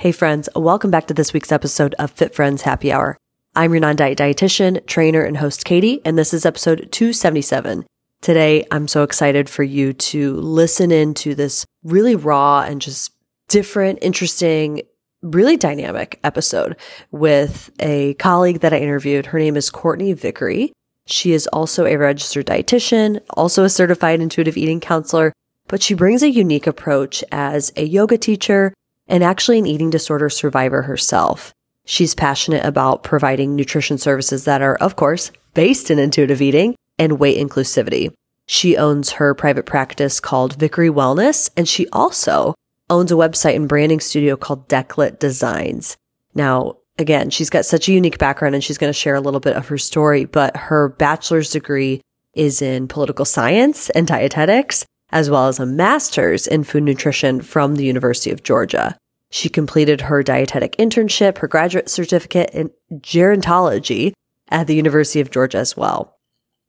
Hey friends, welcome back to this week's episode of Fit Friends Happy Hour. I'm your non-diet dietitian, trainer, and host Katie, and this is episode 277. Today, I'm so excited for you to listen into this really raw and just different, interesting, really dynamic episode with a colleague that I interviewed. Her name is Courtney Vickery. She is also a registered dietitian, also a certified intuitive eating counselor, but she brings a unique approach as a yoga teacher and actually an eating disorder survivor herself. She's passionate about providing nutrition services that are, of course, based in intuitive eating and weight inclusivity. She owns her private practice called Vickery Wellness, and she also owns a website and branding studio called Declet Designs. Now, again, she's got such a unique background and she's going to share a little bit of her story, but her bachelor's degree is in political science and dietetics as well as a master's in food nutrition from the University of Georgia. She completed her dietetic internship, her graduate certificate in gerontology at the University of Georgia as well.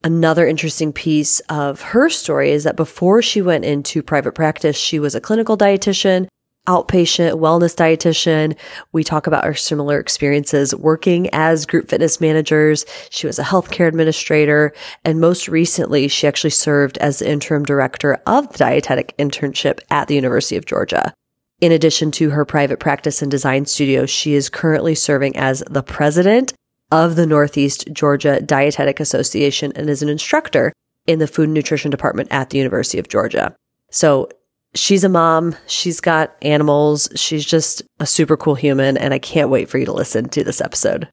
Another interesting piece of her story is that before she went into private practice, she was a clinical dietitian outpatient wellness dietitian. We talk about our similar experiences working as group fitness managers. She was a healthcare administrator. And most recently, she actually served as the interim director of the dietetic internship at the University of Georgia. In addition to her private practice and design studio, she is currently serving as the president of the Northeast Georgia Dietetic Association and is an instructor in the food and nutrition department at the University of Georgia. So she's a mom. She's got animals. She's just a super cool human. And I can't wait for you to listen to this episode.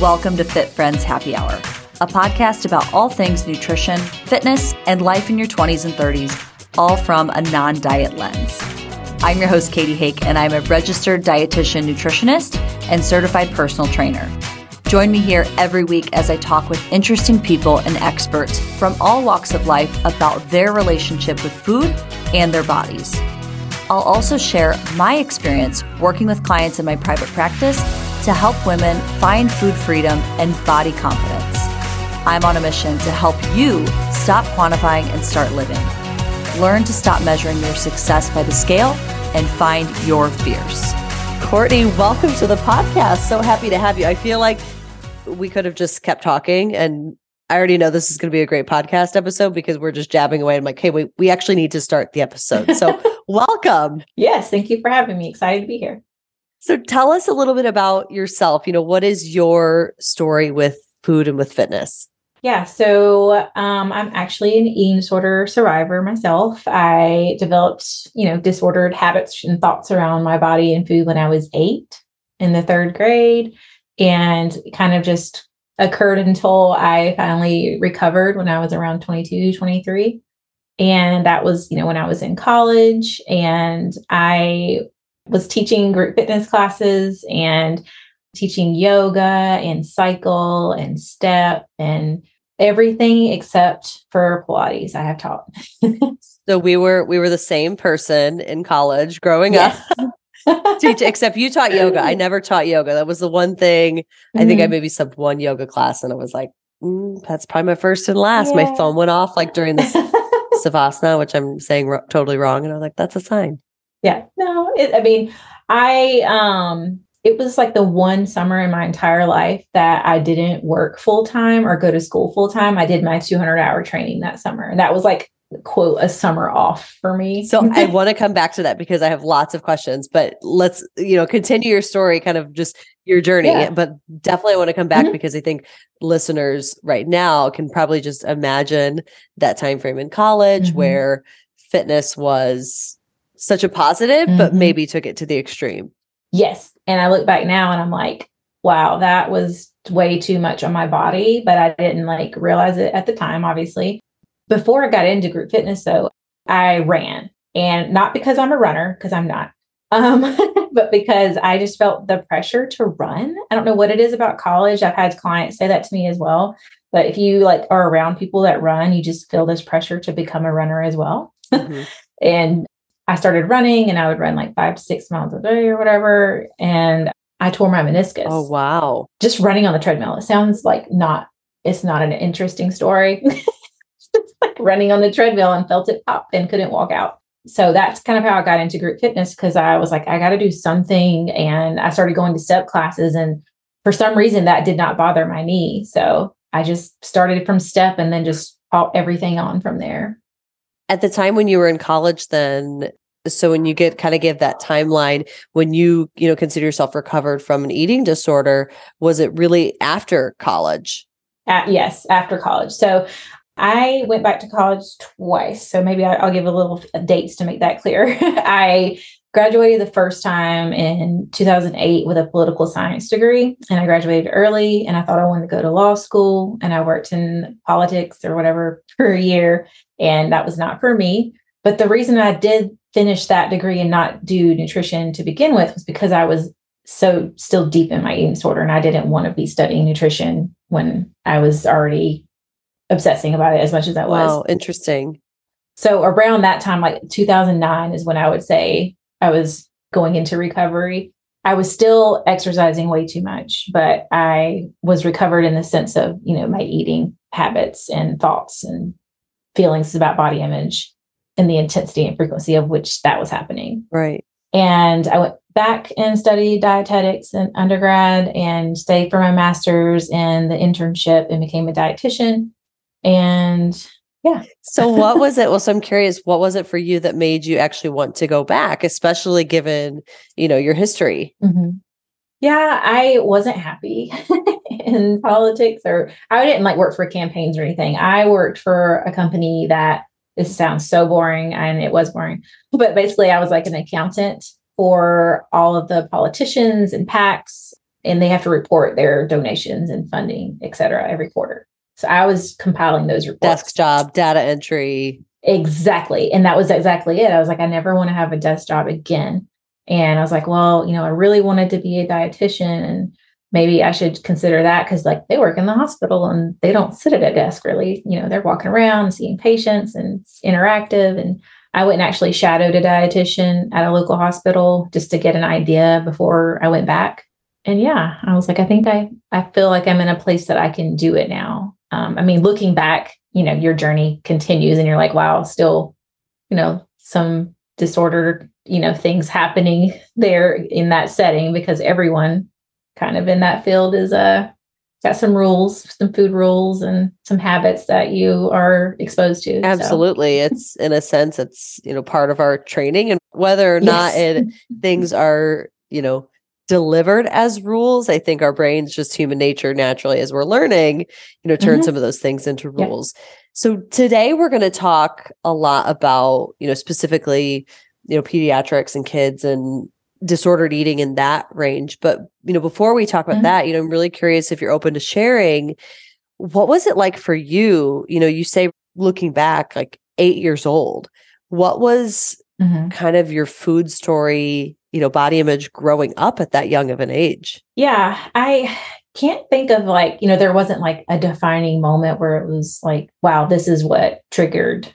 Welcome to Fit Friends Happy Hour, a podcast about all things nutrition, fitness, and life in your 20s and 30s, all from a non diet lens. I'm your host, Katie Hake, and I'm a registered dietitian nutritionist and certified personal trainer. Join me here every week as I talk with interesting people and experts from all walks of life about their relationship with food and their bodies. I'll also share my experience working with clients in my private practice to help women find food freedom and body confidence. I'm on a mission to help you stop quantifying and start living. Learn to stop measuring your success by the scale and find your fears. Courtney, welcome to the podcast. So happy to have you. I feel like we could have just kept talking and I already know this is going to be a great podcast episode because we're just jabbing away. I'm like, hey, we, we actually need to start the episode. So, welcome. Yes, thank you for having me. Excited to be here. So, tell us a little bit about yourself. You know, what is your story with food and with fitness? Yeah, so um, I'm actually an eating disorder survivor myself. I developed, you know, disordered habits and thoughts around my body and food when I was eight in the third grade and kind of just occurred until I finally recovered when I was around 22, 23. And that was, you know, when I was in college and I was teaching group fitness classes and teaching yoga and cycle and step and everything except for Pilates I have taught. so we were we were the same person in college growing yes. up. Teach, except you taught yoga. I never taught yoga. That was the one thing. Mm-hmm. I think I mm-hmm. maybe subbed one yoga class, and I was like, mm, "That's probably my first and last." Yeah. My phone went off like during this savasana, which I'm saying ro- totally wrong, and I was like, "That's a sign." Yeah, no, it, I mean, I um, it was like the one summer in my entire life that I didn't work full time or go to school full time. I did my 200 hour training that summer, and that was like quote a summer off for me. so I want to come back to that because I have lots of questions, but let's, you know, continue your story, kind of just your journey. Yeah. But definitely I want to come back mm-hmm. because I think listeners right now can probably just imagine that time frame in college mm-hmm. where fitness was such a positive, mm-hmm. but maybe took it to the extreme. Yes. And I look back now and I'm like, wow, that was way too much on my body, but I didn't like realize it at the time, obviously. Before I got into group fitness, though, I ran and not because I'm a runner, because I'm not, um, but because I just felt the pressure to run. I don't know what it is about college. I've had clients say that to me as well. But if you like are around people that run, you just feel this pressure to become a runner as well. Mm-hmm. and I started running and I would run like five to six miles a day or whatever. And I tore my meniscus. Oh, wow. Just running on the treadmill. It sounds like not, it's not an interesting story. like running on the treadmill and felt it pop and couldn't walk out. So that's kind of how I got into group fitness because I was like, I got to do something. And I started going to step classes. And for some reason, that did not bother my knee. So I just started from step and then just everything on from there. At the time when you were in college, then, so when you get kind of give that timeline, when you, you know, consider yourself recovered from an eating disorder, was it really after college? Yes, after college. So I went back to college twice. So maybe I'll give a little dates to make that clear. I graduated the first time in 2008 with a political science degree and i graduated early and i thought i wanted to go to law school and i worked in politics or whatever for a year and that was not for me but the reason i did finish that degree and not do nutrition to begin with was because i was so still deep in my eating disorder and i didn't want to be studying nutrition when i was already obsessing about it as much as i was wow interesting so around that time like 2009 is when i would say I was going into recovery. I was still exercising way too much, but I was recovered in the sense of, you know, my eating habits and thoughts and feelings about body image and the intensity and frequency of which that was happening. Right. And I went back and studied dietetics in undergrad and stayed for my master's and the internship and became a dietitian. And yeah. so what was it? Well, so I'm curious, what was it for you that made you actually want to go back, especially given, you know, your history? Mm-hmm. Yeah, I wasn't happy in politics or I didn't like work for campaigns or anything. I worked for a company that this sounds so boring and it was boring. But basically I was like an accountant for all of the politicians and PACs and they have to report their donations and funding, et cetera, every quarter. So I was compiling those reports. Desk job, data entry. Exactly. And that was exactly it. I was like, I never want to have a desk job again. And I was like, well, you know, I really wanted to be a dietitian and maybe I should consider that because like they work in the hospital and they don't sit at a desk really. You know, they're walking around seeing patients and it's interactive. And I went and actually shadowed a dietitian at a local hospital just to get an idea before I went back. And yeah, I was like, I think I I feel like I'm in a place that I can do it now um, I mean, looking back, you know, your journey continues and you're like, wow, still, you know, some disorder, you know, things happening there in that setting because everyone kind of in that field is uh got some rules, some food rules and some habits that you are exposed to. Absolutely. So. it's in a sense, it's, you know, part of our training and whether or not it things are, you know, delivered as rules. I think our brains, just human nature, naturally, as we're learning, you know, turn mm-hmm. some of those things into rules. Yeah. So today we're going to talk a lot about, you know, specifically, you know, pediatrics and kids and disordered eating in that range. But, you know, before we talk about mm-hmm. that, you know, I'm really curious if you're open to sharing what was it like for you? You know, you say looking back, like eight years old, what was mm-hmm. kind of your food story you know body image growing up at that young of an age. Yeah i can't think of like you know there wasn't like a defining moment where it was like wow this is what triggered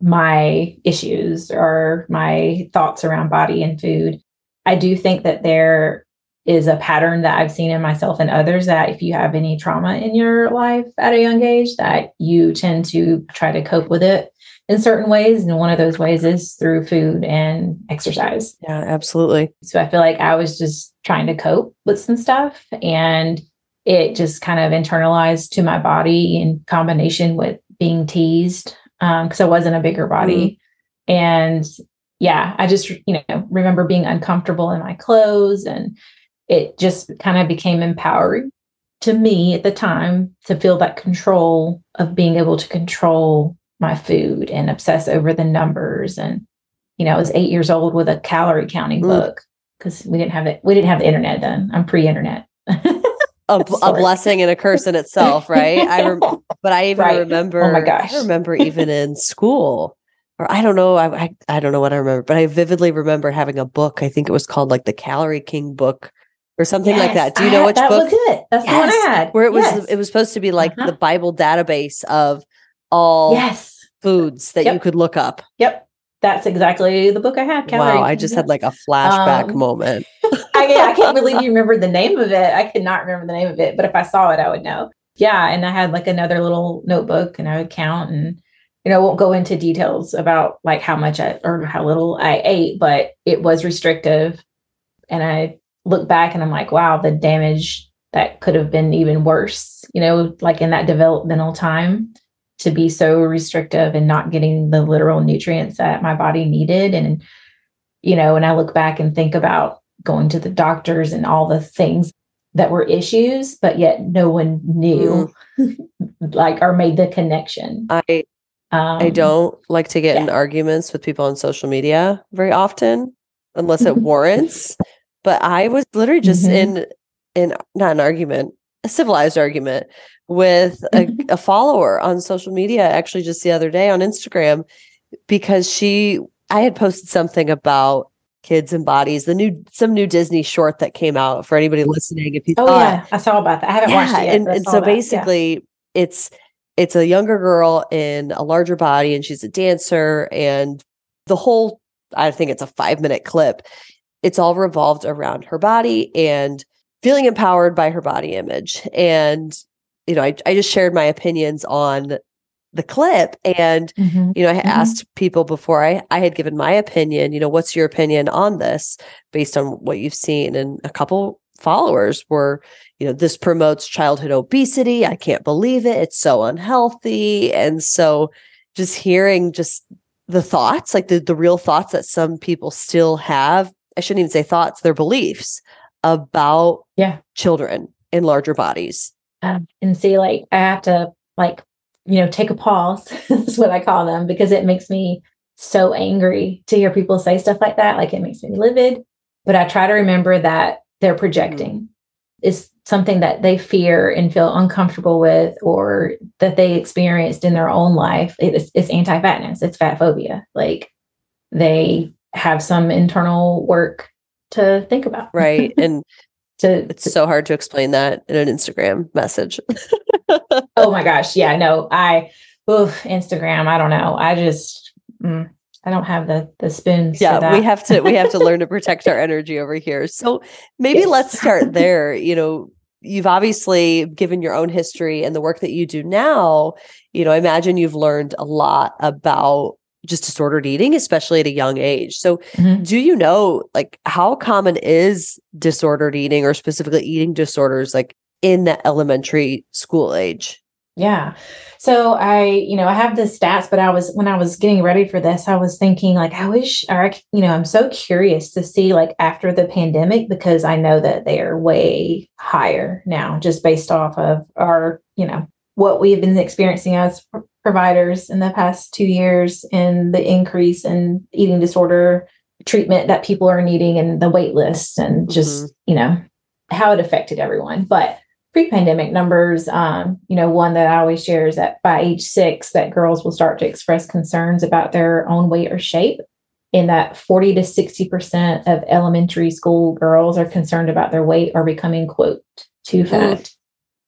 my issues or my thoughts around body and food. I do think that there is a pattern that i've seen in myself and others that if you have any trauma in your life at a young age that you tend to try to cope with it in certain ways. And one of those ways is through food and exercise. Yeah, absolutely. So I feel like I was just trying to cope with some stuff and it just kind of internalized to my body in combination with being teased because um, I wasn't a bigger body. Mm. And yeah, I just, you know, remember being uncomfortable in my clothes and it just kind of became empowering to me at the time to feel that control of being able to control my food and obsess over the numbers. And, you know, I was eight years old with a calorie counting mm. book because we didn't have it. We didn't have the internet then. I'm pre-internet. a, a, blessing and a curse in itself, right? I rem- but I even right. remember. Oh my gosh! I remember even in school, or I don't know. I, I I don't know what I remember, but I vividly remember having a book. I think it was called like the Calorie King book or something yes, like that. Do you know which that book? That was it. That's yes. the one I had. Where it was yes. it was supposed to be like uh-huh. the Bible database of all yes. foods that yep. you could look up. Yep. That's exactly the book I had. Wow, I just had like a flashback um, moment. I, I can't believe you remember the name of it. I could not remember the name of it, but if I saw it, I would know. Yeah, and I had like another little notebook, and I would count, and you know, I won't go into details about like how much I or how little I ate, but it was restrictive. And I look back and I'm like, wow, the damage that could have been even worse, you know, like in that developmental time to be so restrictive and not getting the literal nutrients that my body needed. And, you know, when I look back and think about going to the doctors and all the things that were issues, but yet no one knew, mm. like, or made the connection. I um, I don't like to get yeah. in arguments with people on social media very often, unless it warrants. But I was literally just mm-hmm. in in not an argument, a civilized argument with a, mm-hmm. a follower on social media actually just the other day on Instagram because she I had posted something about kids and bodies the new some new disney short that came out for anybody listening if you oh thought, yeah i saw about that i haven't yeah, watched it yet, and, and so that. basically yeah. it's it's a younger girl in a larger body and she's a dancer and the whole i think it's a five minute clip it's all revolved around her body and feeling empowered by her body image. And you know i, I just shared my opinions on the clip and mm-hmm. you know i mm-hmm. asked people before i i had given my opinion you know what's your opinion on this based on what you've seen? And a couple followers were you know this promotes childhood obesity. I can't believe it. It's so unhealthy. And so just hearing just the thoughts like the, the real thoughts that some people still have i shouldn't even say thoughts they're beliefs about yeah children in larger bodies um, and see like i have to like you know, take a pause is what I call them because it makes me so angry to hear people say stuff like that. Like it makes me livid. But I try to remember that they're projecting. Mm-hmm. It's something that they fear and feel uncomfortable with or that they experienced in their own life. It's, it's anti fatness, it's fat phobia. Like they have some internal work to think about. Right. And to, it's so hard to explain that in an Instagram message. oh my gosh. Yeah, no, I, oof, Instagram, I don't know. I just, mm, I don't have the the spoons. Yeah, we have to we have to learn to protect our energy over here. So maybe yes. let's start there. You know, you've obviously given your own history and the work that you do now. You know, I imagine you've learned a lot about just disordered eating, especially at a young age. So, mm-hmm. do you know like how common is disordered eating or specifically eating disorders like in the elementary school age? Yeah. So I, you know, I have the stats, but I was when I was getting ready for this, I was thinking like I wish or I, you know, I'm so curious to see like after the pandemic because I know that they are way higher now just based off of our, you know, what we've been experiencing as providers in the past 2 years and the increase in eating disorder treatment that people are needing and the wait lists and just, mm-hmm. you know, how it affected everyone. But pre-pandemic numbers um, you know one that i always share is that by age six that girls will start to express concerns about their own weight or shape in that 40 to 60% of elementary school girls are concerned about their weight or becoming quote too fat mm.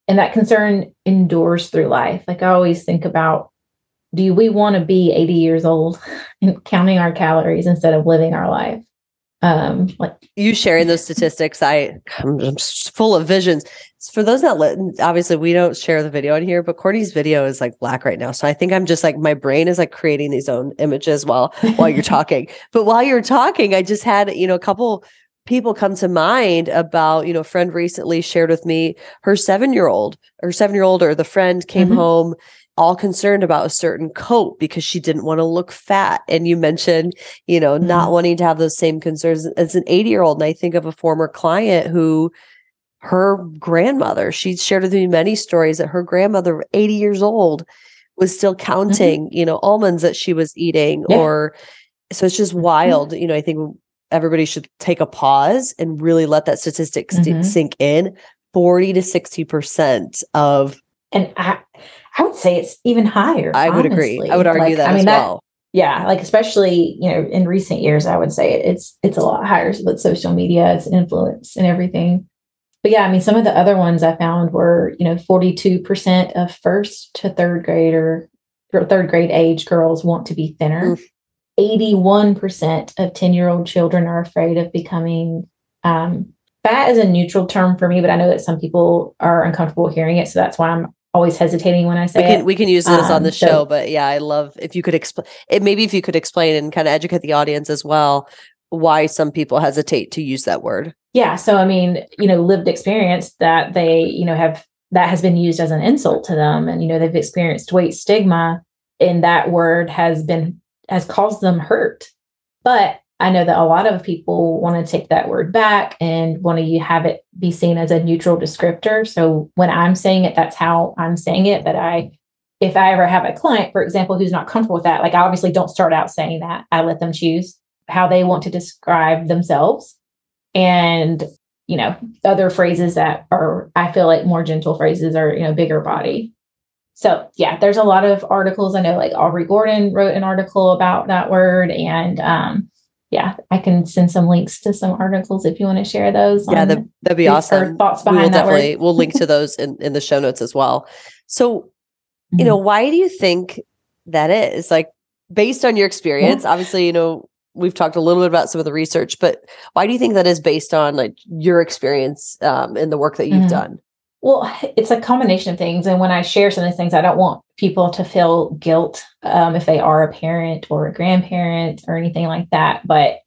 And that concern endures through life. Like i always think about do we want to be 80 years old and counting our calories instead of living our life. Um like you sharing those statistics i i'm, I'm full of visions. For those that let obviously we don't share the video in here but courtney's video is like black right now. So i think i'm just like my brain is like creating these own images while while you're talking. But while you're talking i just had you know a couple people come to mind about you know a friend recently shared with me her seven year old her seven year old or the friend came mm-hmm. home all concerned about a certain coat because she didn't want to look fat. And you mentioned, you know, mm-hmm. not wanting to have those same concerns as an 80 year old. And I think of a former client who her grandmother, she shared with me many stories that her grandmother, 80 years old, was still mm-hmm. counting, mm-hmm. you know, almonds that she was eating yeah. or so it's just mm-hmm. wild. You know, I think everybody should take a pause and really let that statistic mm-hmm. sink in 40 to 60% of and I, I would say it's even higher i honestly. would agree i would argue like, that I mean, that, well yeah like especially you know in recent years i would say it, it's it's a lot higher with social media it's influence and everything but yeah i mean some of the other ones i found were you know 42% of first to third grader third grade age girls want to be thinner Oof. 81% of 10 year old children are afraid of becoming um, fat is a neutral term for me, but I know that some people are uncomfortable hearing it. So that's why I'm always hesitating when I say we can, it. We can use this um, on the um, so, show, but yeah, I love if you could explain it. Maybe if you could explain and kind of educate the audience as well why some people hesitate to use that word. Yeah. So, I mean, you know, lived experience that they, you know, have that has been used as an insult to them and, you know, they've experienced weight stigma and that word has been has caused them hurt. But I know that a lot of people want to take that word back and want to have it be seen as a neutral descriptor. So when I'm saying it, that's how I'm saying it. But I, if I ever have a client, for example, who's not comfortable with that, like I obviously don't start out saying that. I let them choose how they want to describe themselves. And, you know, other phrases that are, I feel like more gentle phrases are, you know, bigger body. So yeah, there's a lot of articles. I know like Aubrey Gordon wrote an article about that word and um yeah, I can send some links to some articles if you want to share those. Yeah, that'd, that'd be awesome. Thoughts behind we that definitely, We'll link to those in, in the show notes as well. So, mm-hmm. you know, why do you think that is? Like, based on your experience, yeah. obviously, you know, we've talked a little bit about some of the research, but why do you think that is based on like your experience um, in the work that you've mm-hmm. done? Well, it's a combination of things. And when I share some of these things, I don't want people to feel guilt um, if they are a parent or a grandparent or anything like that. But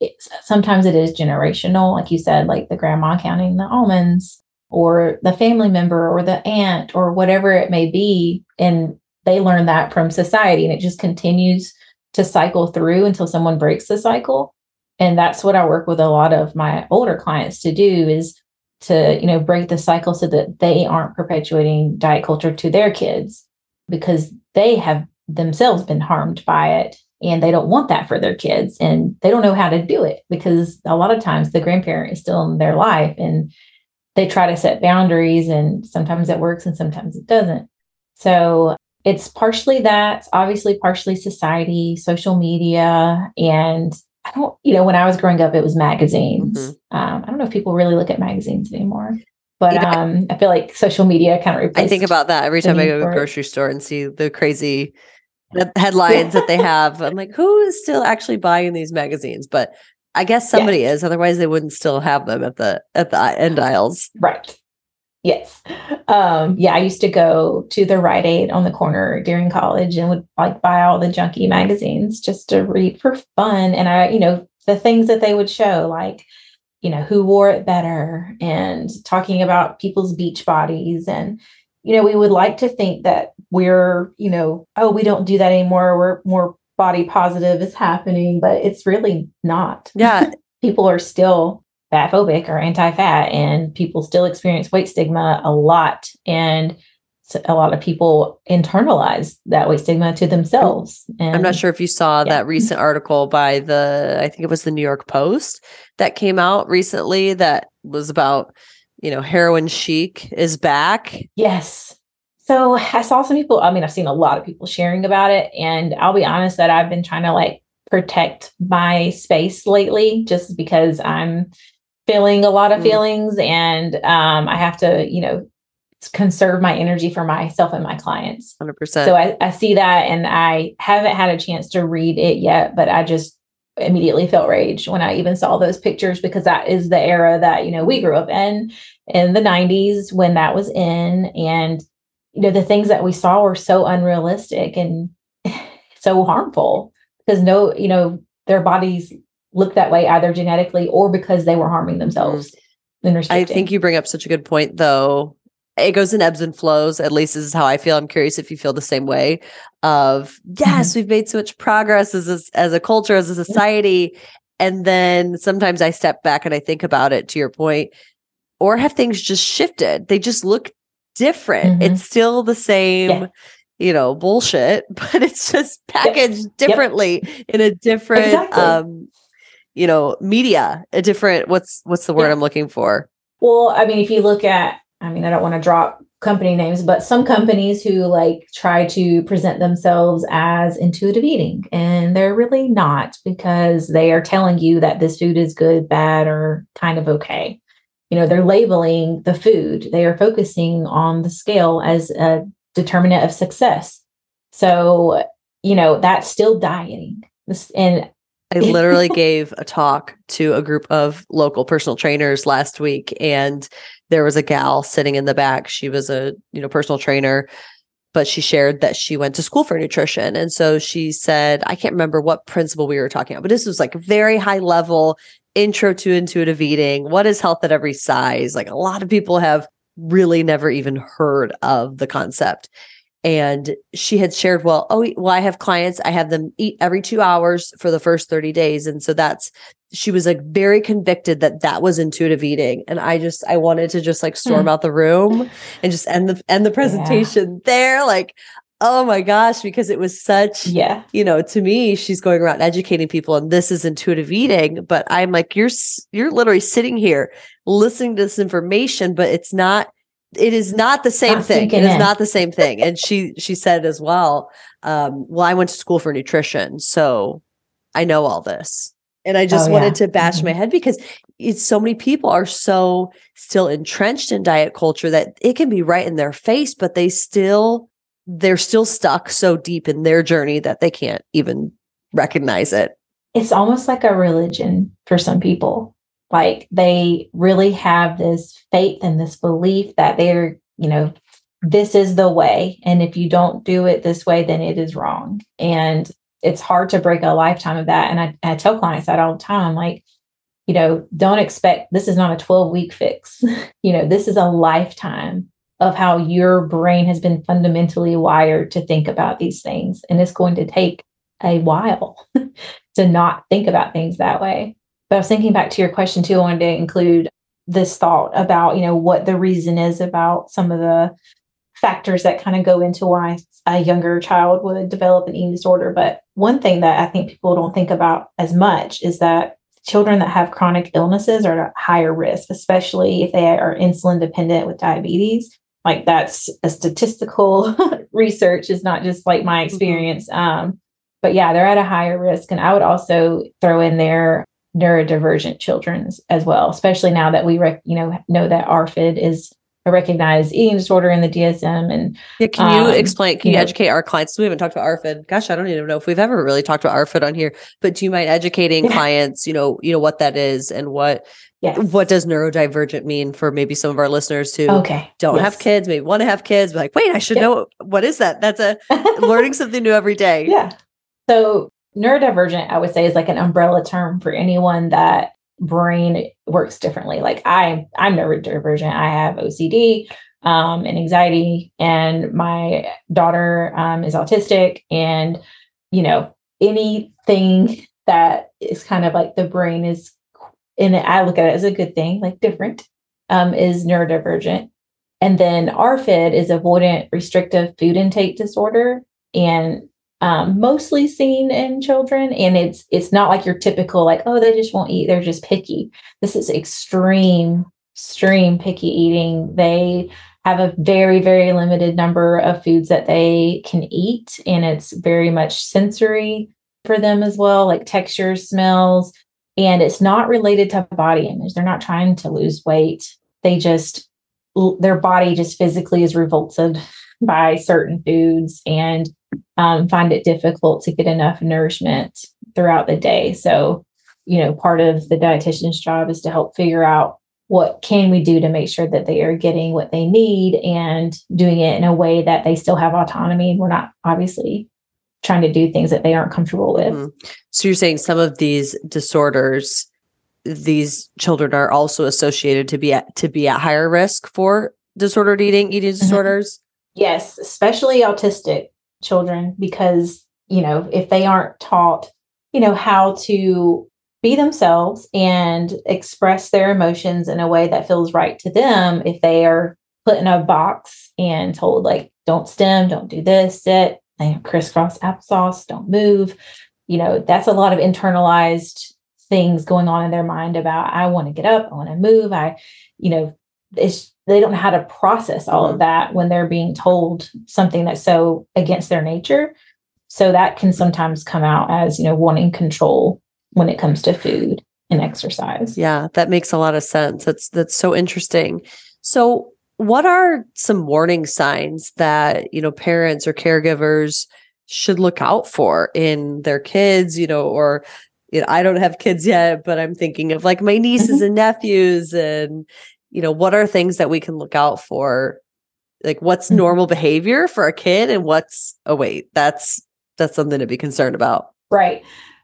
sometimes it is generational, like you said, like the grandma counting the almonds or the family member or the aunt or whatever it may be. And they learn that from society and it just continues to cycle through until someone breaks the cycle. And that's what I work with a lot of my older clients to do is to you know break the cycle so that they aren't perpetuating diet culture to their kids because they have themselves been harmed by it and they don't want that for their kids and they don't know how to do it because a lot of times the grandparent is still in their life and they try to set boundaries and sometimes it works and sometimes it doesn't. So it's partially that obviously partially society social media and I don't, you know, when I was growing up, it was magazines. Mm-hmm. Um, I don't know if people really look at magazines anymore, but um, I feel like social media kind of replaced. I think about that every time I go to the grocery store and see the crazy headlines that they have. I'm like, who is still actually buying these magazines? But I guess somebody yes. is. Otherwise, they wouldn't still have them at the at the end aisles. Right. Yes. Um, yeah, I used to go to the Rite Aid on the corner during college and would like buy all the junky magazines just to read for fun. And I, you know, the things that they would show, like, you know, who wore it better and talking about people's beach bodies. And, you know, we would like to think that we're, you know, oh, we don't do that anymore. We're more body positive is happening, but it's really not. Yeah. People are still fat phobic or anti-fat and people still experience weight stigma a lot and a lot of people internalize that weight stigma to themselves and, i'm not sure if you saw yeah. that recent article by the i think it was the new york post that came out recently that was about you know heroin chic is back yes so i saw some people i mean i've seen a lot of people sharing about it and i'll be honest that i've been trying to like protect my space lately just because i'm feeling a lot of mm. feelings and um, I have to, you know, conserve my energy for myself and my clients. 100%. So I, I see that and I haven't had a chance to read it yet, but I just immediately felt rage when I even saw those pictures because that is the era that, you know, we grew up in in the 90s when that was in and you know the things that we saw were so unrealistic and so harmful because no, you know, their bodies look that way either genetically or because they were harming themselves. Mm. I think you bring up such a good point though. It goes in ebbs and flows. At least this is how I feel. I'm curious if you feel the same way. Of yes, mm-hmm. we've made so much progress as a, as a culture, as a society, and then sometimes I step back and I think about it. To your point, or have things just shifted? They just look different. Mm-hmm. It's still the same. Yeah you know bullshit but it's just packaged yep. differently yep. in a different exactly. um you know media a different what's what's the word yeah. i'm looking for? Well i mean if you look at i mean i don't want to drop company names but some companies who like try to present themselves as intuitive eating and they're really not because they are telling you that this food is good bad or kind of okay. You know they're labeling the food. They are focusing on the scale as a determinant of success. So you know that's still dieting. And I literally gave a talk to a group of local personal trainers last week and there was a gal sitting in the back. She was a, you know, personal trainer but she shared that she went to school for nutrition. And so she said, I can't remember what principle we were talking about, but this was like very high level intro to intuitive eating. What is health at every size? Like a lot of people have really never even heard of the concept. And she had shared, well, oh, well, I have clients, I have them eat every two hours for the first 30 days. And so that's, she was like very convicted that that was intuitive eating. And I just, I wanted to just like storm hmm. out the room and just end the, end the presentation yeah. there. Like, oh my gosh, because it was such, yeah, you know, to me, she's going around educating people and this is intuitive eating. But I'm like, you're, you're literally sitting here listening to this information, but it's not, it is not the same not thing. It is in. not the same thing. And she she said as well, um, well, I went to school for nutrition, so I know all this. And I just oh, wanted yeah. to bash mm-hmm. my head because it's so many people are so still entrenched in diet culture that it can be right in their face, but they still they're still stuck so deep in their journey that they can't even recognize it. It's almost like a religion for some people like they really have this faith and this belief that they're, you know, this is the way. And if you don't do it this way, then it is wrong. And it's hard to break a lifetime of that. And I, I tell clients that all the time, like, you know, don't expect this is not a 12 week fix. you know, this is a lifetime of how your brain has been fundamentally wired to think about these things. And it's going to take a while to not think about things that way. But I was thinking back to your question too. I wanted to include this thought about, you know, what the reason is about some of the factors that kind of go into why a younger child would develop an eating disorder. But one thing that I think people don't think about as much is that children that have chronic illnesses are at higher risk, especially if they are insulin dependent with diabetes. Like that's a statistical research, is not just like my mm-hmm. experience. Mm-hmm. Um, but yeah, they're at a higher risk. And I would also throw in there neurodivergent children as well, especially now that we rec- you know know that ARFID is a recognized eating disorder in the DSM. And yeah, can you um, explain? Can you, you know, educate our clients? We haven't talked about ARFID. Gosh, I don't even know if we've ever really talked about ARFID on here. But do you mind educating yeah. clients? You know, you know what that is and what yes. what does neurodivergent mean for maybe some of our listeners who okay. don't yes. have kids, maybe want to have kids, but like, wait, I should know what is that? That's a learning something new every day. Yeah. So neurodivergent, I would say, is like an umbrella term for anyone that brain works differently. Like I, I'm neurodivergent. I have OCD um, and anxiety, and my daughter um, is autistic. And you know, anything that is kind of like the brain is, and I look at it as a good thing, like different, um, is neurodivergent. And then ARFID is avoidant restrictive food intake disorder. And um, mostly seen in children. And it's it's not like your typical like oh they just won't eat they're just picky. This is extreme extreme picky eating. They have a very very limited number of foods that they can eat and it's very much sensory for them as well like textures smells. And it's not related to body image. They're not trying to lose weight. They just their body just physically is revolted by certain foods. And um, find it difficult to get enough nourishment throughout the day. So, you know, part of the dietitian's job is to help figure out what can we do to make sure that they are getting what they need and doing it in a way that they still have autonomy and we're not obviously trying to do things that they aren't comfortable with. Mm-hmm. So you're saying some of these disorders these children are also associated to be at to be at higher risk for disordered eating eating mm-hmm. disorders yes especially autistic children because, you know, if they aren't taught, you know, how to be themselves and express their emotions in a way that feels right to them, if they are put in a box and told, like, don't stem, don't do this, sit, and crisscross applesauce, don't move, you know, that's a lot of internalized things going on in their mind about, I want to get up, I want to move, I, you know, it's they don't know how to process all of mm-hmm. that when they're being told something that's so against their nature so that can sometimes come out as you know wanting control when it comes to food and exercise yeah that makes a lot of sense that's that's so interesting so what are some warning signs that you know parents or caregivers should look out for in their kids you know or you know, I don't have kids yet, but I'm thinking of like my nieces mm-hmm. and nephews and you know what are things that we can look out for Like what's Mhm. normal behavior for a kid and what's oh wait, that's that's something to be concerned about. Right.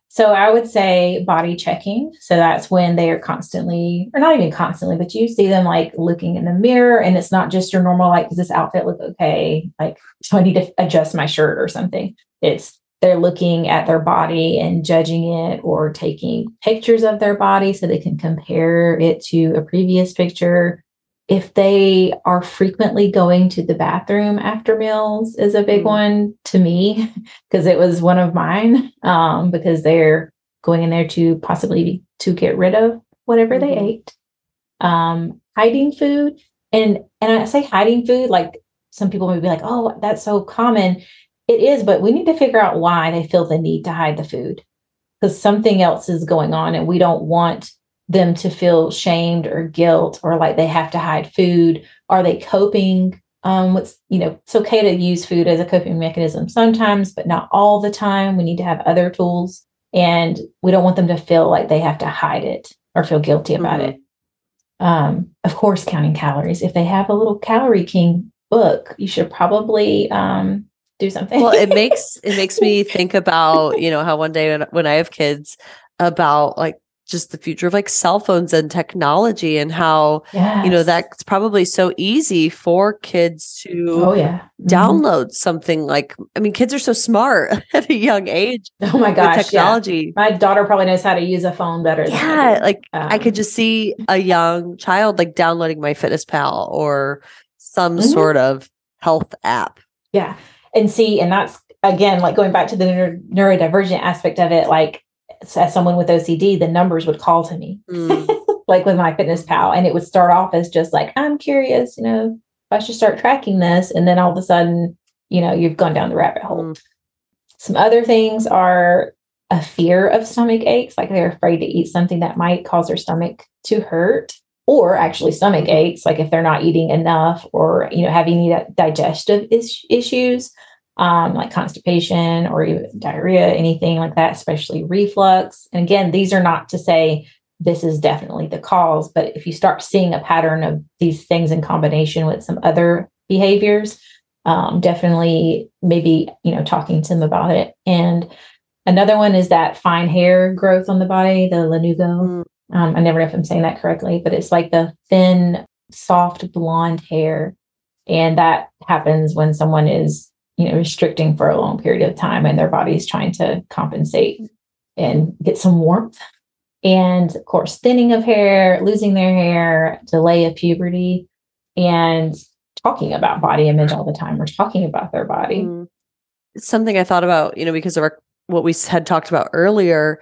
So I would say body checking. So that's when they are constantly, or not even constantly, but you see them like looking in the mirror and it's not just your normal, like, does this outfit look okay? Like, do I need to adjust my shirt or something? It's they're looking at their body and judging it or taking pictures of their body so they can compare it to a previous picture. If they are frequently going to the bathroom after meals is a big Mm. one to me because it was one of mine um, because they're going in there to possibly to get rid of whatever they Mhm. ate um, hiding food and and i say hiding food like some people may be like oh that's so common it is but we need to figure out why they feel the need to hide the food. Because something else is going on and we don't want them to feel shamed or guilt or like they have to hide food. Are they coping um, what's you know it's okay to use food as a coping mechanism sometimes but not all the time. We need to have other tools and we don't want them to feel like they have to hide it or feel guilty about Mhm. it. Um, of course counting calories. If they have a little calorie king book you should probably um, do something well it makes it makes me think about you know how one day when, when i have kids about like just the future of like cell phones and technology and how you know Yes. that's probably so easy for kids to oh yeah Mhm. download something like i mean kids are so smart at a young age oh my gosh yeah. technology my daughter probably knows how to use a phone better yeah like i could Um, just see a young child like downloading MyFitnessPal or some Mhm. sort of health app Yeah. And see, and that's again, like going back to the neuro- neurodivergent aspect of it, like as someone with OCD, the numbers would call to me, Mm. like with MyFitnessPal. And it would start off as just like, I'm curious, you know, if I should start tracking this. And then all of a sudden, you know, you've gone down the rabbit hole. Mm. Some other things are a fear of stomach aches, like they're afraid to eat something that might cause their stomach to hurt, or actually stomach aches, like if they're not eating enough or you know having any digestive is- issues, um, like constipation or even diarrhea, anything like that, especially reflux. And again, these are not to say this is definitely the cause, but if you start seeing a pattern of these things in combination with some other behaviors, um, definitely maybe you know talking to them about it and another one is that fine hair growth on the body the lanugo Mm. Um, i never know if i'm saying that correctly but it's like the thin soft blonde hair and that happens when someone is you know restricting for a long period of time and their body is trying to compensate and get some warmth and of course thinning of hair losing their hair delay of puberty and talking about body image all the time or talking about their body. Mm. Something I thought about, you know, because of our what we had talked about earlier.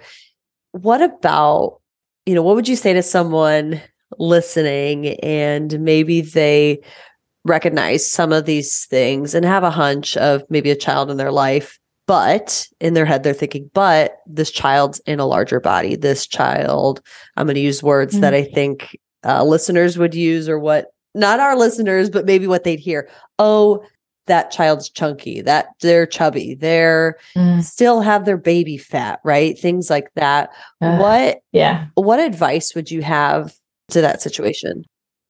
What about, you know, what would you say to someone listening and maybe they recognize some of these things and have a hunch of maybe a child in their life, but in their head they're thinking, but this child's in a larger body. This child, I'm going to use words that I think uh, listeners would use or what not our listeners, but maybe what they'd hear. Oh, that child's chunky, that they're chubby, they're Mm, still have their baby fat, right? Things like that. uh, what Yeah. what advice would you have to that situation?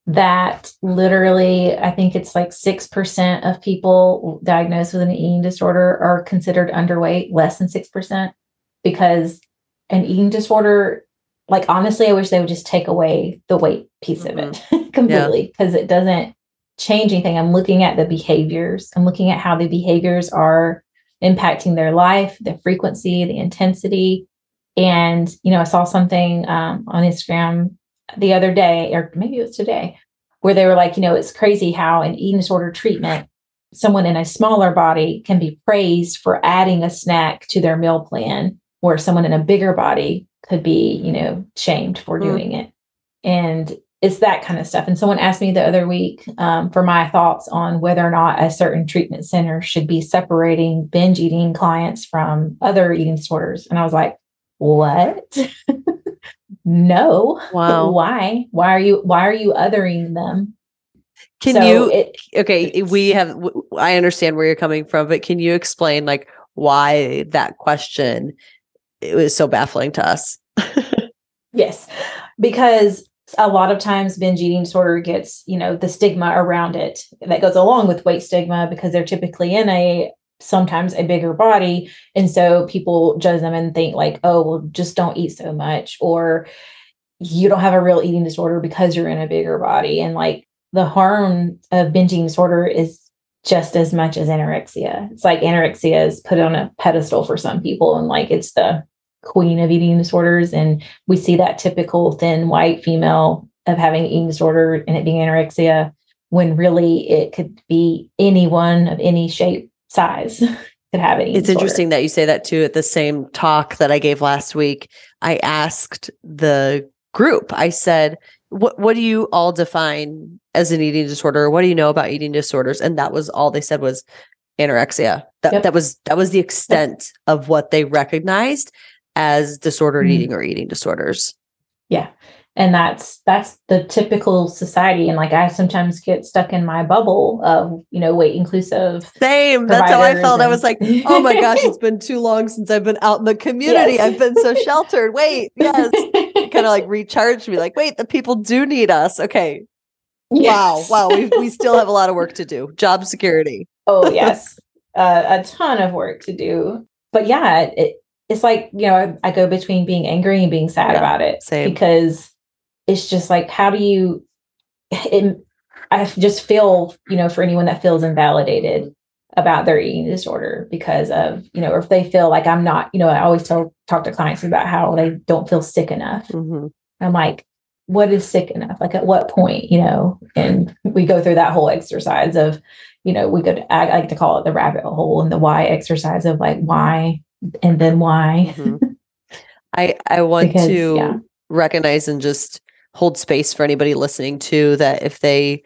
That literally, I think it's like 6% of people diagnosed with an eating disorder are considered underweight, less than 6%, because an eating disorder, like honestly, I wish they would just take away the weight piece of it completely because it doesn't change anything. I'm looking at the behaviors, I'm looking at how the behaviors are impacting their life, the frequency, the intensity. And, you know, I saw something um, on Instagram the other day, or maybe it was today, where they were like, you know, it's crazy how an eating disorder treatment, someone in a smaller body can be praised for adding a snack to their meal plan, where someone in a bigger body could be, you know, shamed for Mm. doing it. And it's that kind of stuff. And someone asked me the other week um, for my thoughts on whether or not a certain treatment center should be separating binge eating clients from other eating disorders. And I was like, what? no. Wow. Why? Why are you why are you othering them? Can So you it, okay, we have w- I understand where you're coming from, but can you explain like why that question it was so baffling to us? Yes, because a lot of times binge eating disorder gets, you know, the stigma around it that goes along with weight stigma because they're typically in a sometimes a bigger body. And so people judge them and think like, oh, well, just don't eat so much. Or you don't have a real eating disorder because you're in a bigger body. And like the harm of binge eating disorder is just as much as anorexia. It's like anorexia is put on a pedestal for some people and like it's the queen of eating disorders. And we see that typical thin white female of having eating disorder and it being anorexia when really it could be anyone of any shape, size could have it. It's disorder. interesting that you say that too. At the same talk that I gave last week, I asked the group, I said, what what do you all define as an eating disorder? What do you know about eating disorders? And that was all they said was anorexia. That yep. that was that was the extent yep. of what they recognized as disordered mm-hmm. eating or eating disorders. Yeah. And that's that's the typical society. And like I sometimes get stuck in my bubble of, you know, weight inclusive. Same. That's how I felt. And... I was like, oh my gosh, it's been too long since I've been out in the community. Yes. I've been so sheltered. Wait, yes. kind of like recharged me, like, wait, the people do need us. Okay. Yes. Wow. Wow. We we still have a lot of work to do. Job security. oh, yes. Uh, a ton of work to do. But yeah, it, it's like you know I, I, go between being angry and being sad yeah, about it same. because it's just like how do you it, i just feel you know for anyone that feels invalidated about their eating disorder because of you know or if they feel like i'm not you know i always tell talk to clients about how they don't feel sick enough mm-hmm. i'm like what is sick enough like at what point you know and we go through that whole exercise of you know we could i like to call it the rabbit hole and the why exercise of like why and then why. mm-hmm. I I want because, to yeah. recognize and just hold space for anybody listening to that if they,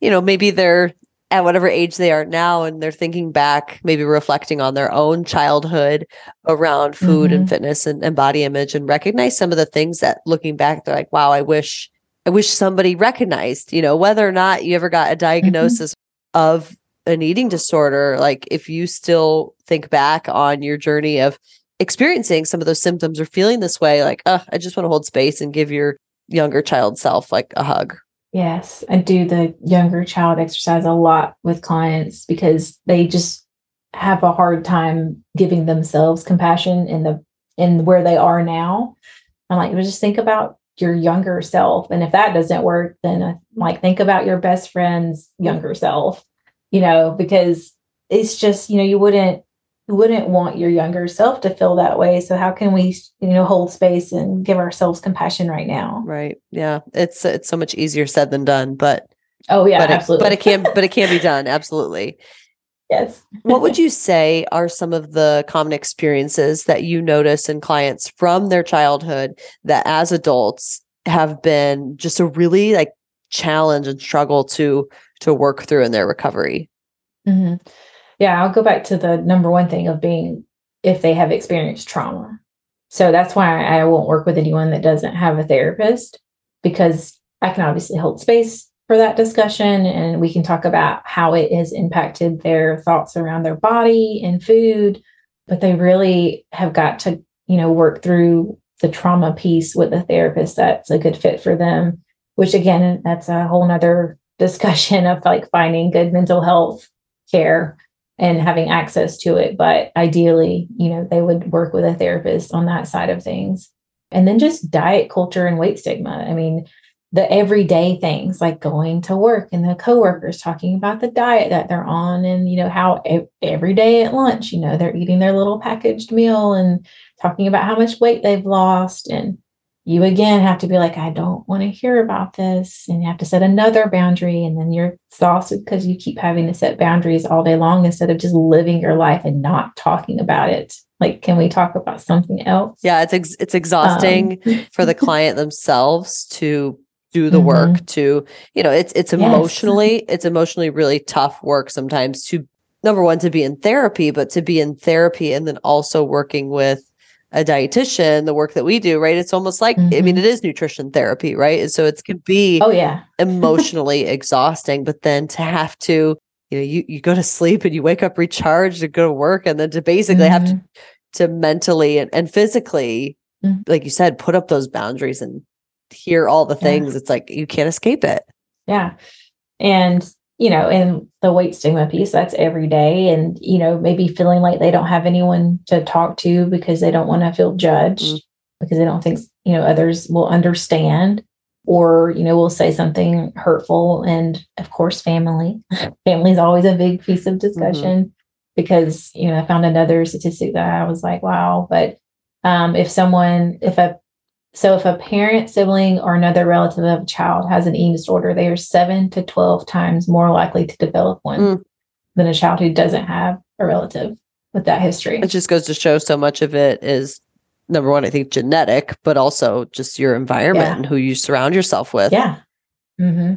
you know, maybe they're at whatever age they are now and they're thinking back, maybe reflecting on their own childhood around food mm-hmm. and fitness and, and body image and recognize some of the things that looking back, they're like, wow, I wish I wish somebody recognized, you know, whether or not you ever got a mm-hmm. diagnosis mm-hmm. of an eating disorder, like if you still think back on your journey of experiencing some of those symptoms or feeling this way, like, oh, I just want to hold space and give your younger child self like a hug. Yes, I do the younger child exercise a lot with clients because they just have a hard time giving themselves compassion in the in where they are now. I'm like, just think about your younger self, and if that doesn't work, then uh, like think about your best friend's younger self you know, because it's just, you know, you wouldn't you wouldn't want your younger self to feel that way. So how can we, you know, hold space and give ourselves compassion right now? Right. Yeah. It's it's so much easier said than done, but oh yeah, but absolutely. It, but it can but it can be done. Absolutely. Yes. what would you say are some of the common experiences that you notice in clients from their childhood that as adults have been just a really like challenge and struggle to to work through in their recovery. Mm-hmm. Yeah, I'll go back to the number one thing of being if they have experienced trauma. So that's why I won't work with anyone that doesn't have a therapist because I can obviously hold space for that discussion and we can talk about how it has impacted their thoughts around their body and food but they really have got to you know work through the trauma piece with a therapist that's a good fit for them which again that's a whole nother discussion of like finding good mental health care and having access to it. But ideally, you know, they would work with a therapist on that side of things. And then just diet culture and weight stigma. I mean, the everyday things like going to work and the coworkers talking about the diet that they're on and you know how every day at lunch you know they're eating their little packaged meal and talking about how much weight they've lost and you again have to be like, I don't want to hear about this. And you have to set another boundary. And then you're exhausted because you keep having to set boundaries all day long instead of just living your life and not talking about it. Like, can we talk about something else? Yeah, it's ex- it's exhausting um, for the client themselves to do the mm-hmm. work to, you know, it's it's emotionally, yes. it's emotionally really tough work sometimes to number one, to be in therapy, but to be in therapy and then also working with a dietitian, the work that we do, right? It's almost like mm-hmm. I mean, mm-hmm. it is nutrition therapy, right? And so it can be oh yeah emotionally exhausting, but then to have to, you know, you you go to sleep and you wake up recharged to go to work, and then to basically mm-hmm. have to mm-hmm. to mentally and, and physically, mm-hmm. like you said, put up those boundaries and hear all the Yeah. things, it's like you can't escape it. Yeah. And, you know, and the weight stigma piece, that's every day. And, you know, maybe feeling like they don't have anyone to talk to because they don't want to feel judged, Mm. because they don't think, you know, others will understand or, you know, will say something hurtful. And of course, family. family is always a big piece of discussion because, you know, I found another statistic that I was like, wow. But um, if someone, if a so if a parent, sibling, or another relative of a child has an eating disorder, they are seven to 12 times more likely to develop one Mm. than a child who doesn't have a relative with that history. It just goes to show so much of it is number one, I think genetic, but also just your environment Yeah. and who you surround yourself with. Yeah. hmm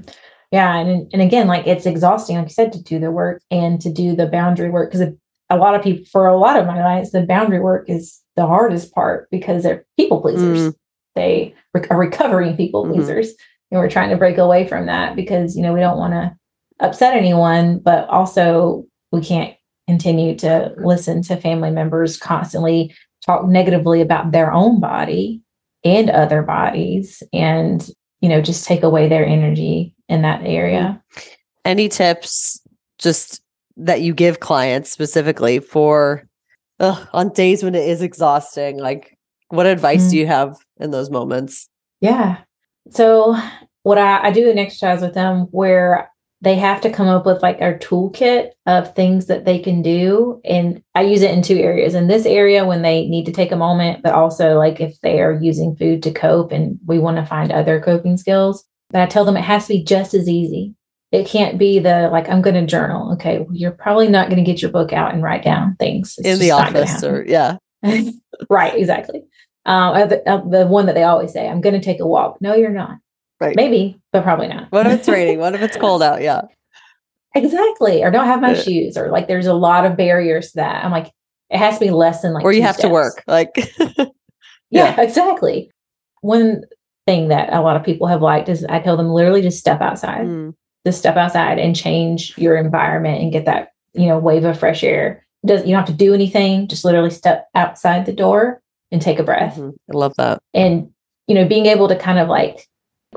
Yeah. And, and again, like it's exhausting, like you said, to do the work and to do the boundary work. Because a lot of people, for a lot of my clients, the boundary work is the hardest part because they're people pleasers. Mm. They re- are recovering people Mhm. pleasers. And we're trying to break away from that because, you know, we don't want to upset anyone, but also we can't continue to listen to family members constantly talk negatively about their own body and other bodies and you know just take away their energy in that area Any tips just that you give clients specifically for ugh, on days when it is exhausting? Like what advice Mm. do you have in those moments? yeah so what I, I do an exercise with them where they have to come up with like a toolkit of things that they can do and i use it in two areas in this area when they need to take a moment but also like if they are using food to cope and we want to find other coping skills but i tell them it has to be just as easy it can't be the like i'm going to journal okay well, you're probably not going to get your book out and write down things It's in the office or yeah. right, exactly. Um, uh, the, uh, the one that they always say, I'm going to take a walk. No, you're not. Right. Maybe, but probably not. What if it's raining? What if it's cold out? Yeah. exactly. Or don't have my Yeah. shoes. Or like there's a lot of barriers to that. I'm like, it has to be less than like, or you two have to work. Like Yeah, exactly. One thing that a lot of people have liked is I tell them literally just step outside, mm, just step outside and change your environment and get that, you know, wave of fresh air. Does you don't have to do anything, just literally step outside the door and take a breath. mhm. I love that. and you know being able to kind of like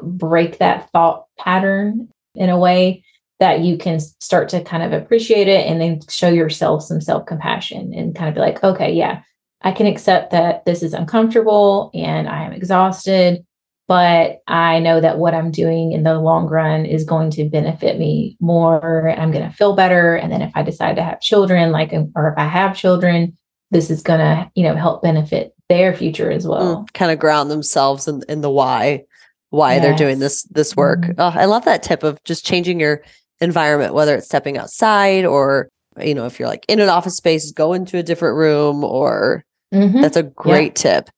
break that thought pattern in a way that you can start to kind of appreciate it and then show yourself some self-compassion and kind of be like okay yeah i can accept that this is uncomfortable and i am exhausted but i know that what i'm doing in the long run is going to benefit me more and i'm going to feel better and then if i decide to have children like or if i have children this is going to you know help benefit their future as well. kind of ground themselves in, in the why why they're doing this this work. Mhm. oh, i love that tip of just changing your environment whether it's stepping outside or you know if you're like in an office space go into a different room or Mhm. that's a great tip.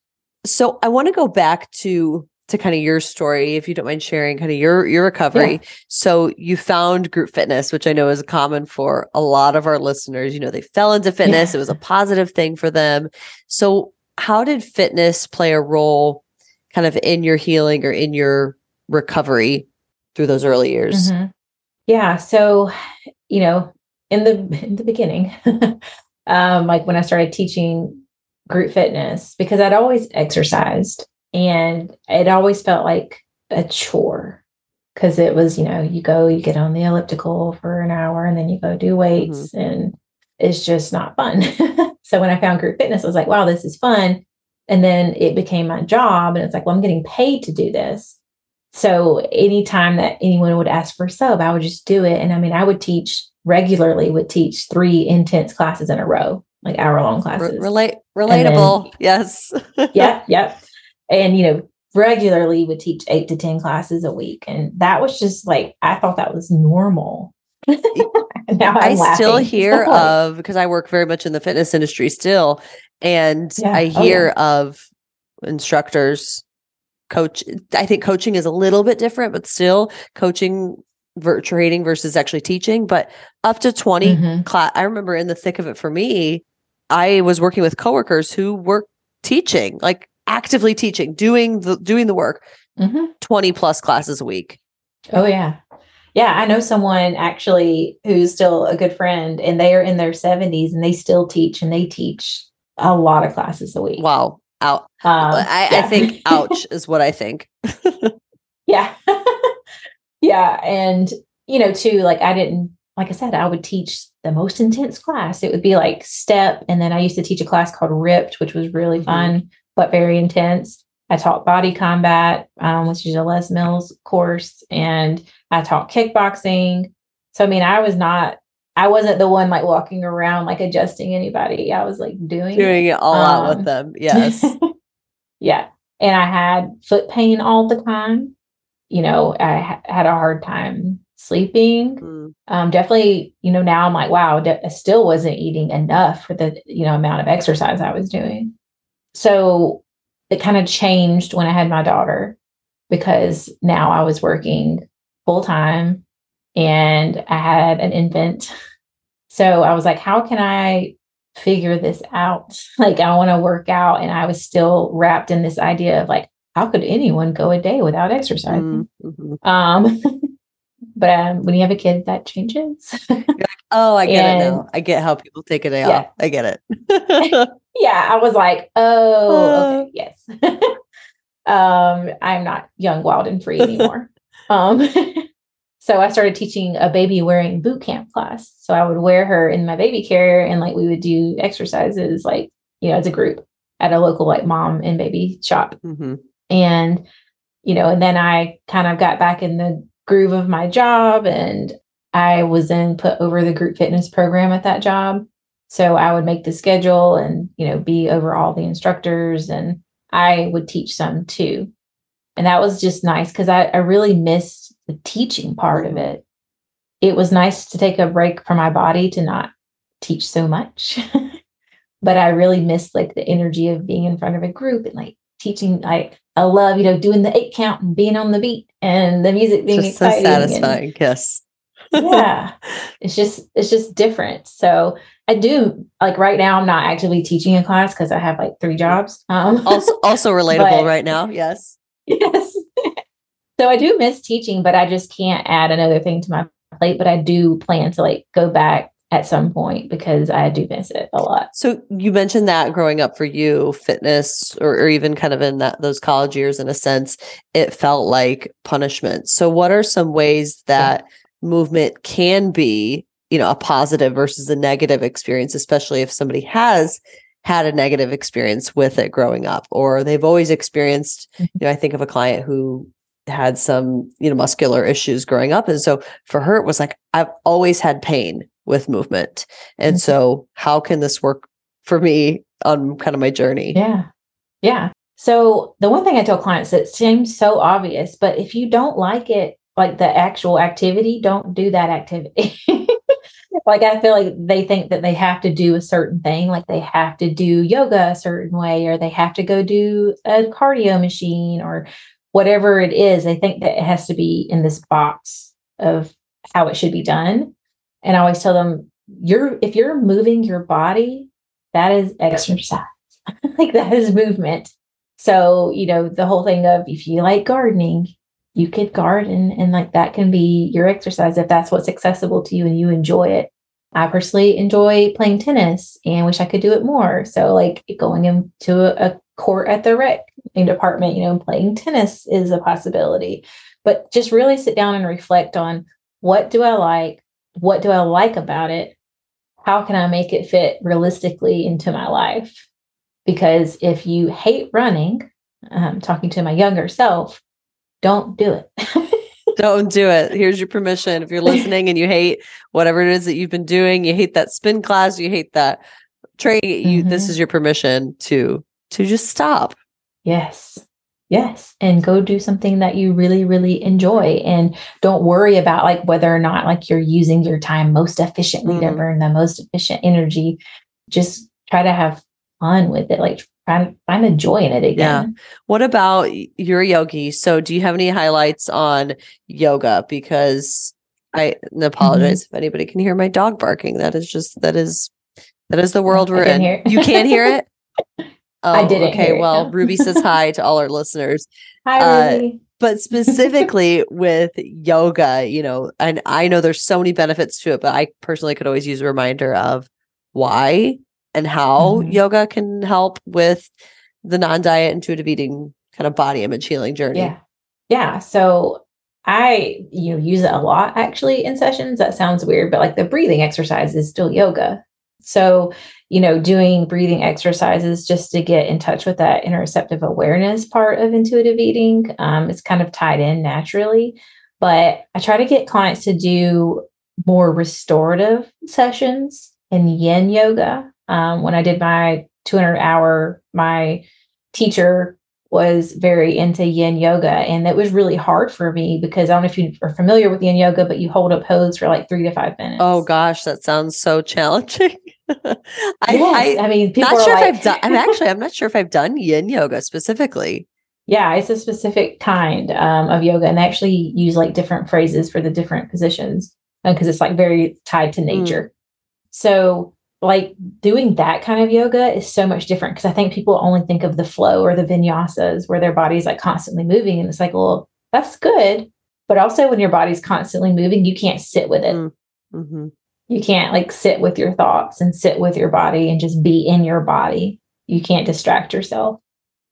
So i want to go back to to kind of your story if you don't mind sharing kind of your your recovery. So you found group fitness which i know is common for a lot of our listeners. You know they fell into fitness it was a positive thing for them. So how did fitness play a role kind of in your healing or in your recovery through those early years Mhm. Yeah. So, you know, in the in the beginning, um, like when I started teaching group fitness, because I'd always exercised and it always felt like a chore. Cause it was, you know, you go, you get on the elliptical for an hour and then you go do weights and it's just not fun. so when I found group fitness, I was like, wow, this is fun. And then it became my job. And it's like, well, I'm getting paid to do this. So anytime that anyone would ask for a sub, I would just do it. And I mean, I would teach regularly, would teach three intense classes in a row, like hour long classes. relate then- relatable yes yep, yep. And you know, regularly would teach eight to ten classes a week. And that was just like I thought that was normal. i still hear like, of because i work very much in the fitness industry still and Yeah. i Oh, hear of instructors coach i think coaching is a little bit different but still coaching training versus actually teaching but up to 20 Mhm. class i remember in the thick of it for me i was working with coworkers who were teaching like actively teaching doing the doing the work Mhm. 20 plus classes a week Oh yeah. Yeah, I know someone actually who's still a good friend and they are in their 70s and they still teach and they teach a lot of classes a week. wow Out. Um, I, yeah. I think ouch is what I think. yeah. yeah. And, you know, too, like I didn't, like I said, I would teach the most intense class. It would be like step. And then I used to teach a class called Ripped, which was really mm-hmm. fun, but very intense. I taught body combat, um, which is a Les Mills course, and I taught kickboxing. So, I mean, I was not, I wasn't the one like walking around like adjusting anybody. I was like doing doing it, all um, out with um, them. Yes. yeah. And I had foot pain all the time. You know, I ha- had a hard time sleeping. Mm. Um, definitely, you know, now I'm like, wow, de- I still wasn't eating enough for the, you know, amount of exercise I was doing. So it kind of changed when I had my daughter because now I was working full time and I had an infant. So I was like, how can I figure this out? Like, I want to work out. And I was still wrapped in this idea of like, how could anyone go a day without exercising? Mm-hmm. Um, but um, when you have a kid, that changes. oh, I get and, it now. I get how people take a day yeah. off. I get it. yeah, I was like, oh, okay, yes. um, I'm not young, wild, and free anymore. Um, so I started teaching a baby wearing boot camp class. So I would wear her in my baby carrier, and like we would do exercises, like you know, as a group at a local like mom and baby shop. Mm-hmm. And you know, and then I kind of got back in the groove of my job, and I was then put over the group fitness program at that job. So I would make the schedule and, you know, be over all the instructors and I would teach some too. And that was just nice because I, I really missed the teaching part of it. It was nice to take a break from my body to not teach so much. but I really missed like the energy of being in front of a group and like teaching like I love, you know, doing the eight count and being on the beat and the music being just. So satisfying, and, yes. yeah. It's just it's just different. So I do like right now. I'm not actively teaching a class because I have like three jobs. Um, also, also relatable but, right now. Yes. Yes. so I do miss teaching, but I just can't add another thing to my plate. But I do plan to like go back at some point because I do miss it a lot. So you mentioned that growing up for you, fitness, or, or even kind of in that those college years, in a sense, it felt like punishment. So what are some ways that yeah. movement can be you know a positive versus a negative experience especially if somebody has had a negative experience with it growing up or they've always experienced mm-hmm. you know i think of a client who had some you know muscular issues growing up. And so for her it was like i've always had pain with movement. And mm-hmm. so how can this work for me on kind of my journey? Yeah. Yeah. So the one thing i tell clients that seems so obvious but if you don't like it like the actual activity don't do that activity like I feel like they think that they have to do a certain thing, like they have to do yoga a certain way, or they have to go do a cardio machine, or whatever it is. They think that it has to be in this box of how it should be done. And I always tell them, you're if you're moving your body, that is exercise. like that is movement. So, you know, the whole thing of if you like gardening, you could garden and like that can be your exercise if that's what's accessible to you and you enjoy it. I personally enjoy playing tennis and wish I could do it more. So like going into a, court at the rec department, you know, playing tennis is a possibility. But just really sit down and reflect on what do I like? What do I like about it? How can I make it fit realistically into my life? Because if you hate running, um, talking to my younger self, don't do it. don't do it. Here's your permission. If you're listening and you hate whatever it is that you've been doing, you hate that spin class, you hate that training, you mm-hmm. this is your permission to to just stop. Yes. Yes. And go do something that you really, really enjoy. And don't worry about like whether or not like you're using your time most efficiently mm-hmm. to burn the most efficient energy. Just try to have fun with it. Like find find the joy in it again. Yeah. What about you're yogi? So do you have any highlights on yoga? Because I apologize mm-hmm. if anybody can hear my dog barking. That is just that is that is the world we're in. You can't hear it. Oh, I didn't. Okay. well, Ruby says hi to all our listeners. Hi, uh, Ruby. but specifically with yoga, you know, and I know there's so many benefits to it, but I personally could always use a reminder of why and how mm-hmm. yoga can help with the non-diet intuitive eating kind of body image healing journey. Yeah. Yeah. So I you know use it a lot actually in sessions. That sounds weird, but like the breathing exercise is still yoga. So, you know, doing breathing exercises just to get in touch with that interoceptive awareness part of intuitive eating um, is kind of tied in naturally. But I try to get clients to do more restorative sessions in yin yoga. Um, when I did my 200 hour, my teacher was very into yin yoga. And it was really hard for me because I don't know if you are familiar with yin yoga, but you hold a pose for like three to five minutes. Oh gosh, that sounds so challenging. I, yes, I, I, mean, people not sure like, if I've done. I'm actually, I'm not sure if I've done yin yoga specifically. Yeah, it's a specific kind um, of yoga, and they actually use like different phrases for the different positions because it's like very tied to mm. nature. Mm. So like doing that kind of yoga is so much different because I think people only think of the flow or the vinyasas where their body's like constantly moving. And it's like, well, that's good. But also when your body's constantly moving, you can't sit with it. Mm, mm-hmm. You can't like sit with your thoughts and sit with your body and just be in your body. You can't distract yourself.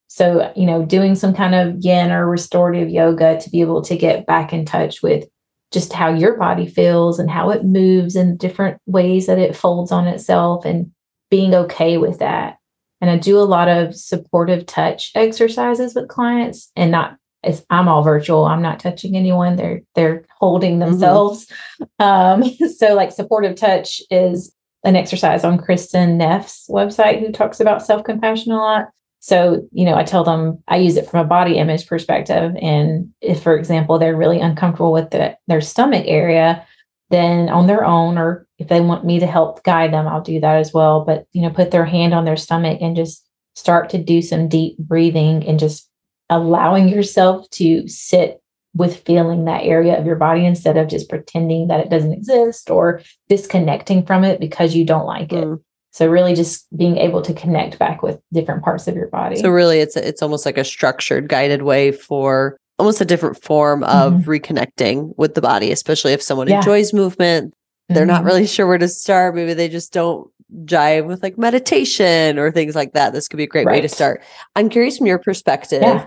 So, you know, doing some kind of yin or restorative yoga to be able to get back in touch with just how your body feels and how it moves and different ways that it folds on itself and being okay with that. And I do a lot of supportive touch exercises with clients and not it's, I'm all virtual. I'm not touching anyone. They're they're holding mm-hmm. themselves. Mm-hmm. Um, so like supportive touch is an exercise on Kristin Neff's website who talks about self-compassion a lot. So, you know, I tell them I use it from a body image perspective. And if, for example, they're really uncomfortable with the, their stomach area, then on their own, or if they want me to help guide them, I'll do that as well. But, you know, put their hand on their stomach and just start to do some deep breathing and just allowing yourself to sit with feeling that area of your body instead of just pretending that it doesn't exist or disconnecting from it because you don't like it. Mm. So really just being able to connect back with different parts of your body. So really it's it's almost like a structured guided way for almost a different form of mm-hmm. reconnecting with the body, especially if someone yeah. enjoys movement. They're mm-hmm. not really sure where to start. Maybe they just don't jive with like meditation or things like that. This could be a great right. way to start. I'm curious from your perspective, yeah.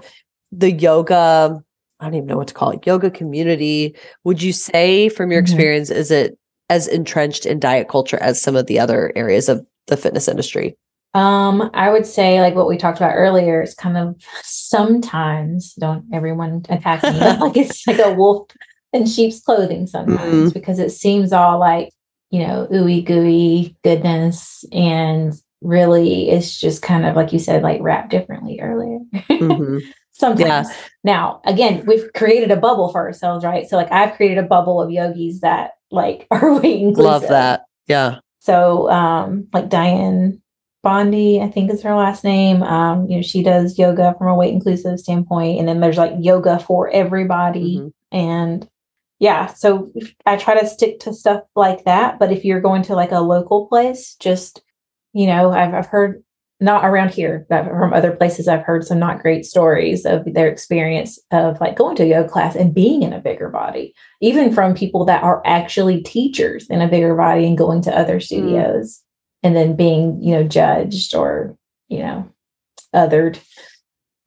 the yoga, I don't even know what to call it, yoga community. Would you say from your mm-hmm. experience, is it as entrenched in diet culture as some of the other areas of the fitness industry? Um, I would say like what we talked about earlier, it's kind of sometimes don't everyone attack me like it's like a wolf in sheep's clothing sometimes mm-hmm. because it seems all like, you know, ooey gooey goodness and really it's just kind of like you said, like wrapped differently earlier. Mm-hmm. sometimes. Yeah. Now, again, we've created a bubble for ourselves, right? So like I've created a bubble of yogis that like are weight inclusive. Love that. Yeah. So, um, like Dianne Bondy, I think is her last name. Um, you know, she does yoga from a weight inclusive standpoint, and then there's like yoga for everybody. Mm-hmm. And yeah, so I try to stick to stuff like that. But if you're going to like a local place, just you know, I've I've heard not around here, but from other places, I've heard some not great stories of their experience of like going to a yoga class and being in a bigger body, even from people that are actually teachers in a bigger body and going to other mm. studios mm. and then being, you know, judged or, you know, othered.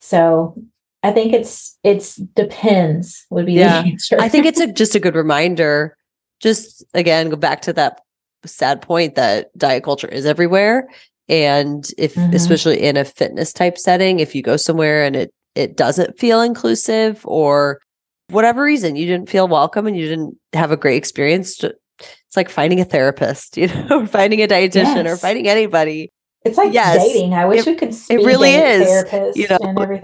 So I think it's it's depends would be yeah. the answer. I think it's a, just a good reminder. Just again, go back to that sad point that diet culture is everywhere and if mm-hmm. especially in a fitness type setting if you go somewhere and it it doesn't feel inclusive or whatever reason you didn't feel welcome and you didn't have a great experience it's like finding a therapist you know finding a dietitian yes. or finding anybody it's like yes, dating. I wish it, we could. It really is. You know,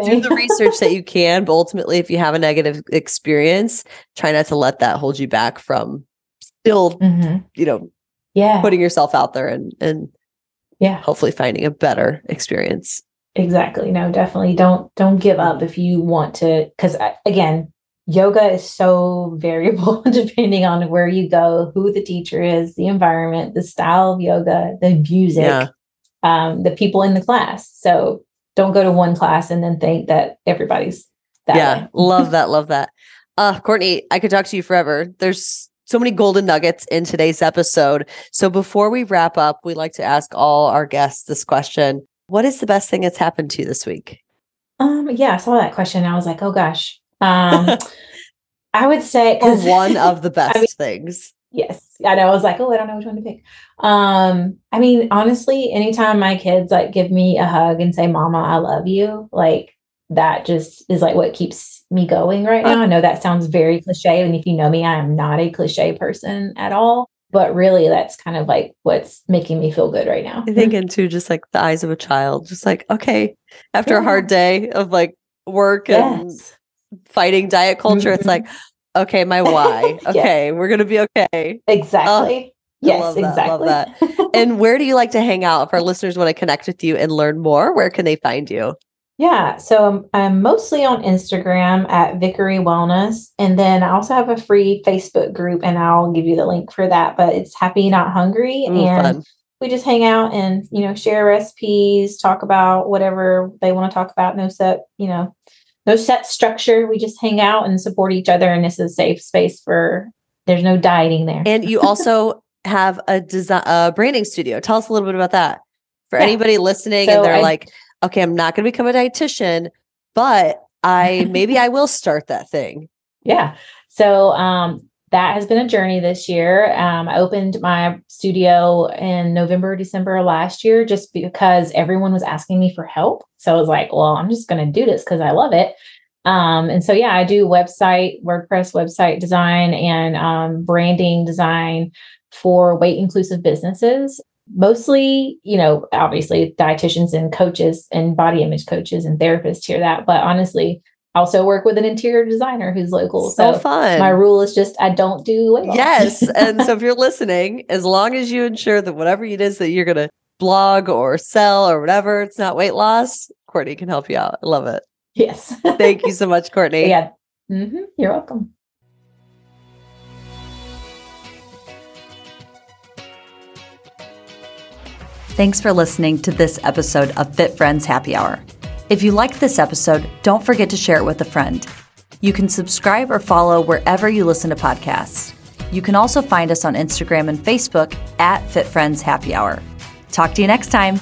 do the research that you can, but ultimately, if you have a negative experience, try not to let that hold you back from still, mm-hmm. you know, yeah, putting yourself out there and and yeah. hopefully finding a better experience. Exactly. No definitely don't don't give up if you want to because again yoga is so variable depending on where you go who the teacher is the environment the style of yoga the music yeah. um, the people in the class. So don't go to one class and then think that everybody's that yeah. love that. Love that. Uh courtney i could talk to you forever. There's so many golden nuggets in today's episode. So before we wrap up, we like to ask all our guests this question. What is the best thing that's happened to you this week? Um, yeah, I saw that question. I was like, oh gosh. Um, I would say or one of the best I mean, things. Yes. I know. I was like, oh, I don't know which one to pick. Um, I mean, honestly, anytime my kids like give me a hug and say, Mama, I love you, like that just is like what keeps me going right now. I know that sounds very cliche. And if you know me, I am not a cliche person at all. But really, that's kind of like what's making me feel good right now. I think into just like the eyes of a child, just like, okay, after yeah. a hard day of like work and yes. fighting diet culture, mm-hmm. it's like, okay, my why. Okay, yes. we're going to be okay. Exactly. Uh, yes, exactly. That. and where do you like to hang out? If our listeners want to connect with you and learn more, where can they find you? Yeah, so I'm, I'm, mostly on Instagram at Vickery Wellness. And then I also have a free Facebook group, and I'll give you the link for that. But it's Happy Not Hungry. Mm, and fun. we just hang out and, you know, share recipes, talk about whatever they want to talk about. No set, you know, no set structure. We just hang out and support each other. And this is a safe space for, there's no dieting there. And you also have a design, a branding studio. Tell us a little bit about that for yeah. anybody listening so and they're I, like, okay, I'm not going to become a dietitian, but I maybe I will start that thing. Yeah. So um, that has been a journey this year. Um, I opened my studio in November, December last year just because everyone was asking me for help. So I was like, well, I'm just going to do this because I love it. Um, and so, yeah, I do website, WordPress website design and um, branding design for weight inclusive businesses mostly, you know, obviously dietitians and coaches and body image coaches and therapists hear that. But honestly, also work with an interior designer who's local. So, so fun. My rule is just I don't do weight loss. Yes. and so if you're listening, as long as you ensure that whatever it is that you're going to blog or sell or whatever, it's not weight loss, Courtney can help you out. I love it. Yes. Thank you so much, Courtney. Yeah. Mm-hmm. You're welcome. Thanks for listening to this episode of Fit Friends Happy Hour. If you liked this episode, don't forget to share it with a friend. You can subscribe or follow wherever you listen to podcasts. You can also find us on Instagram and Facebook at Fit Friends Happy Hour. Talk to you next time.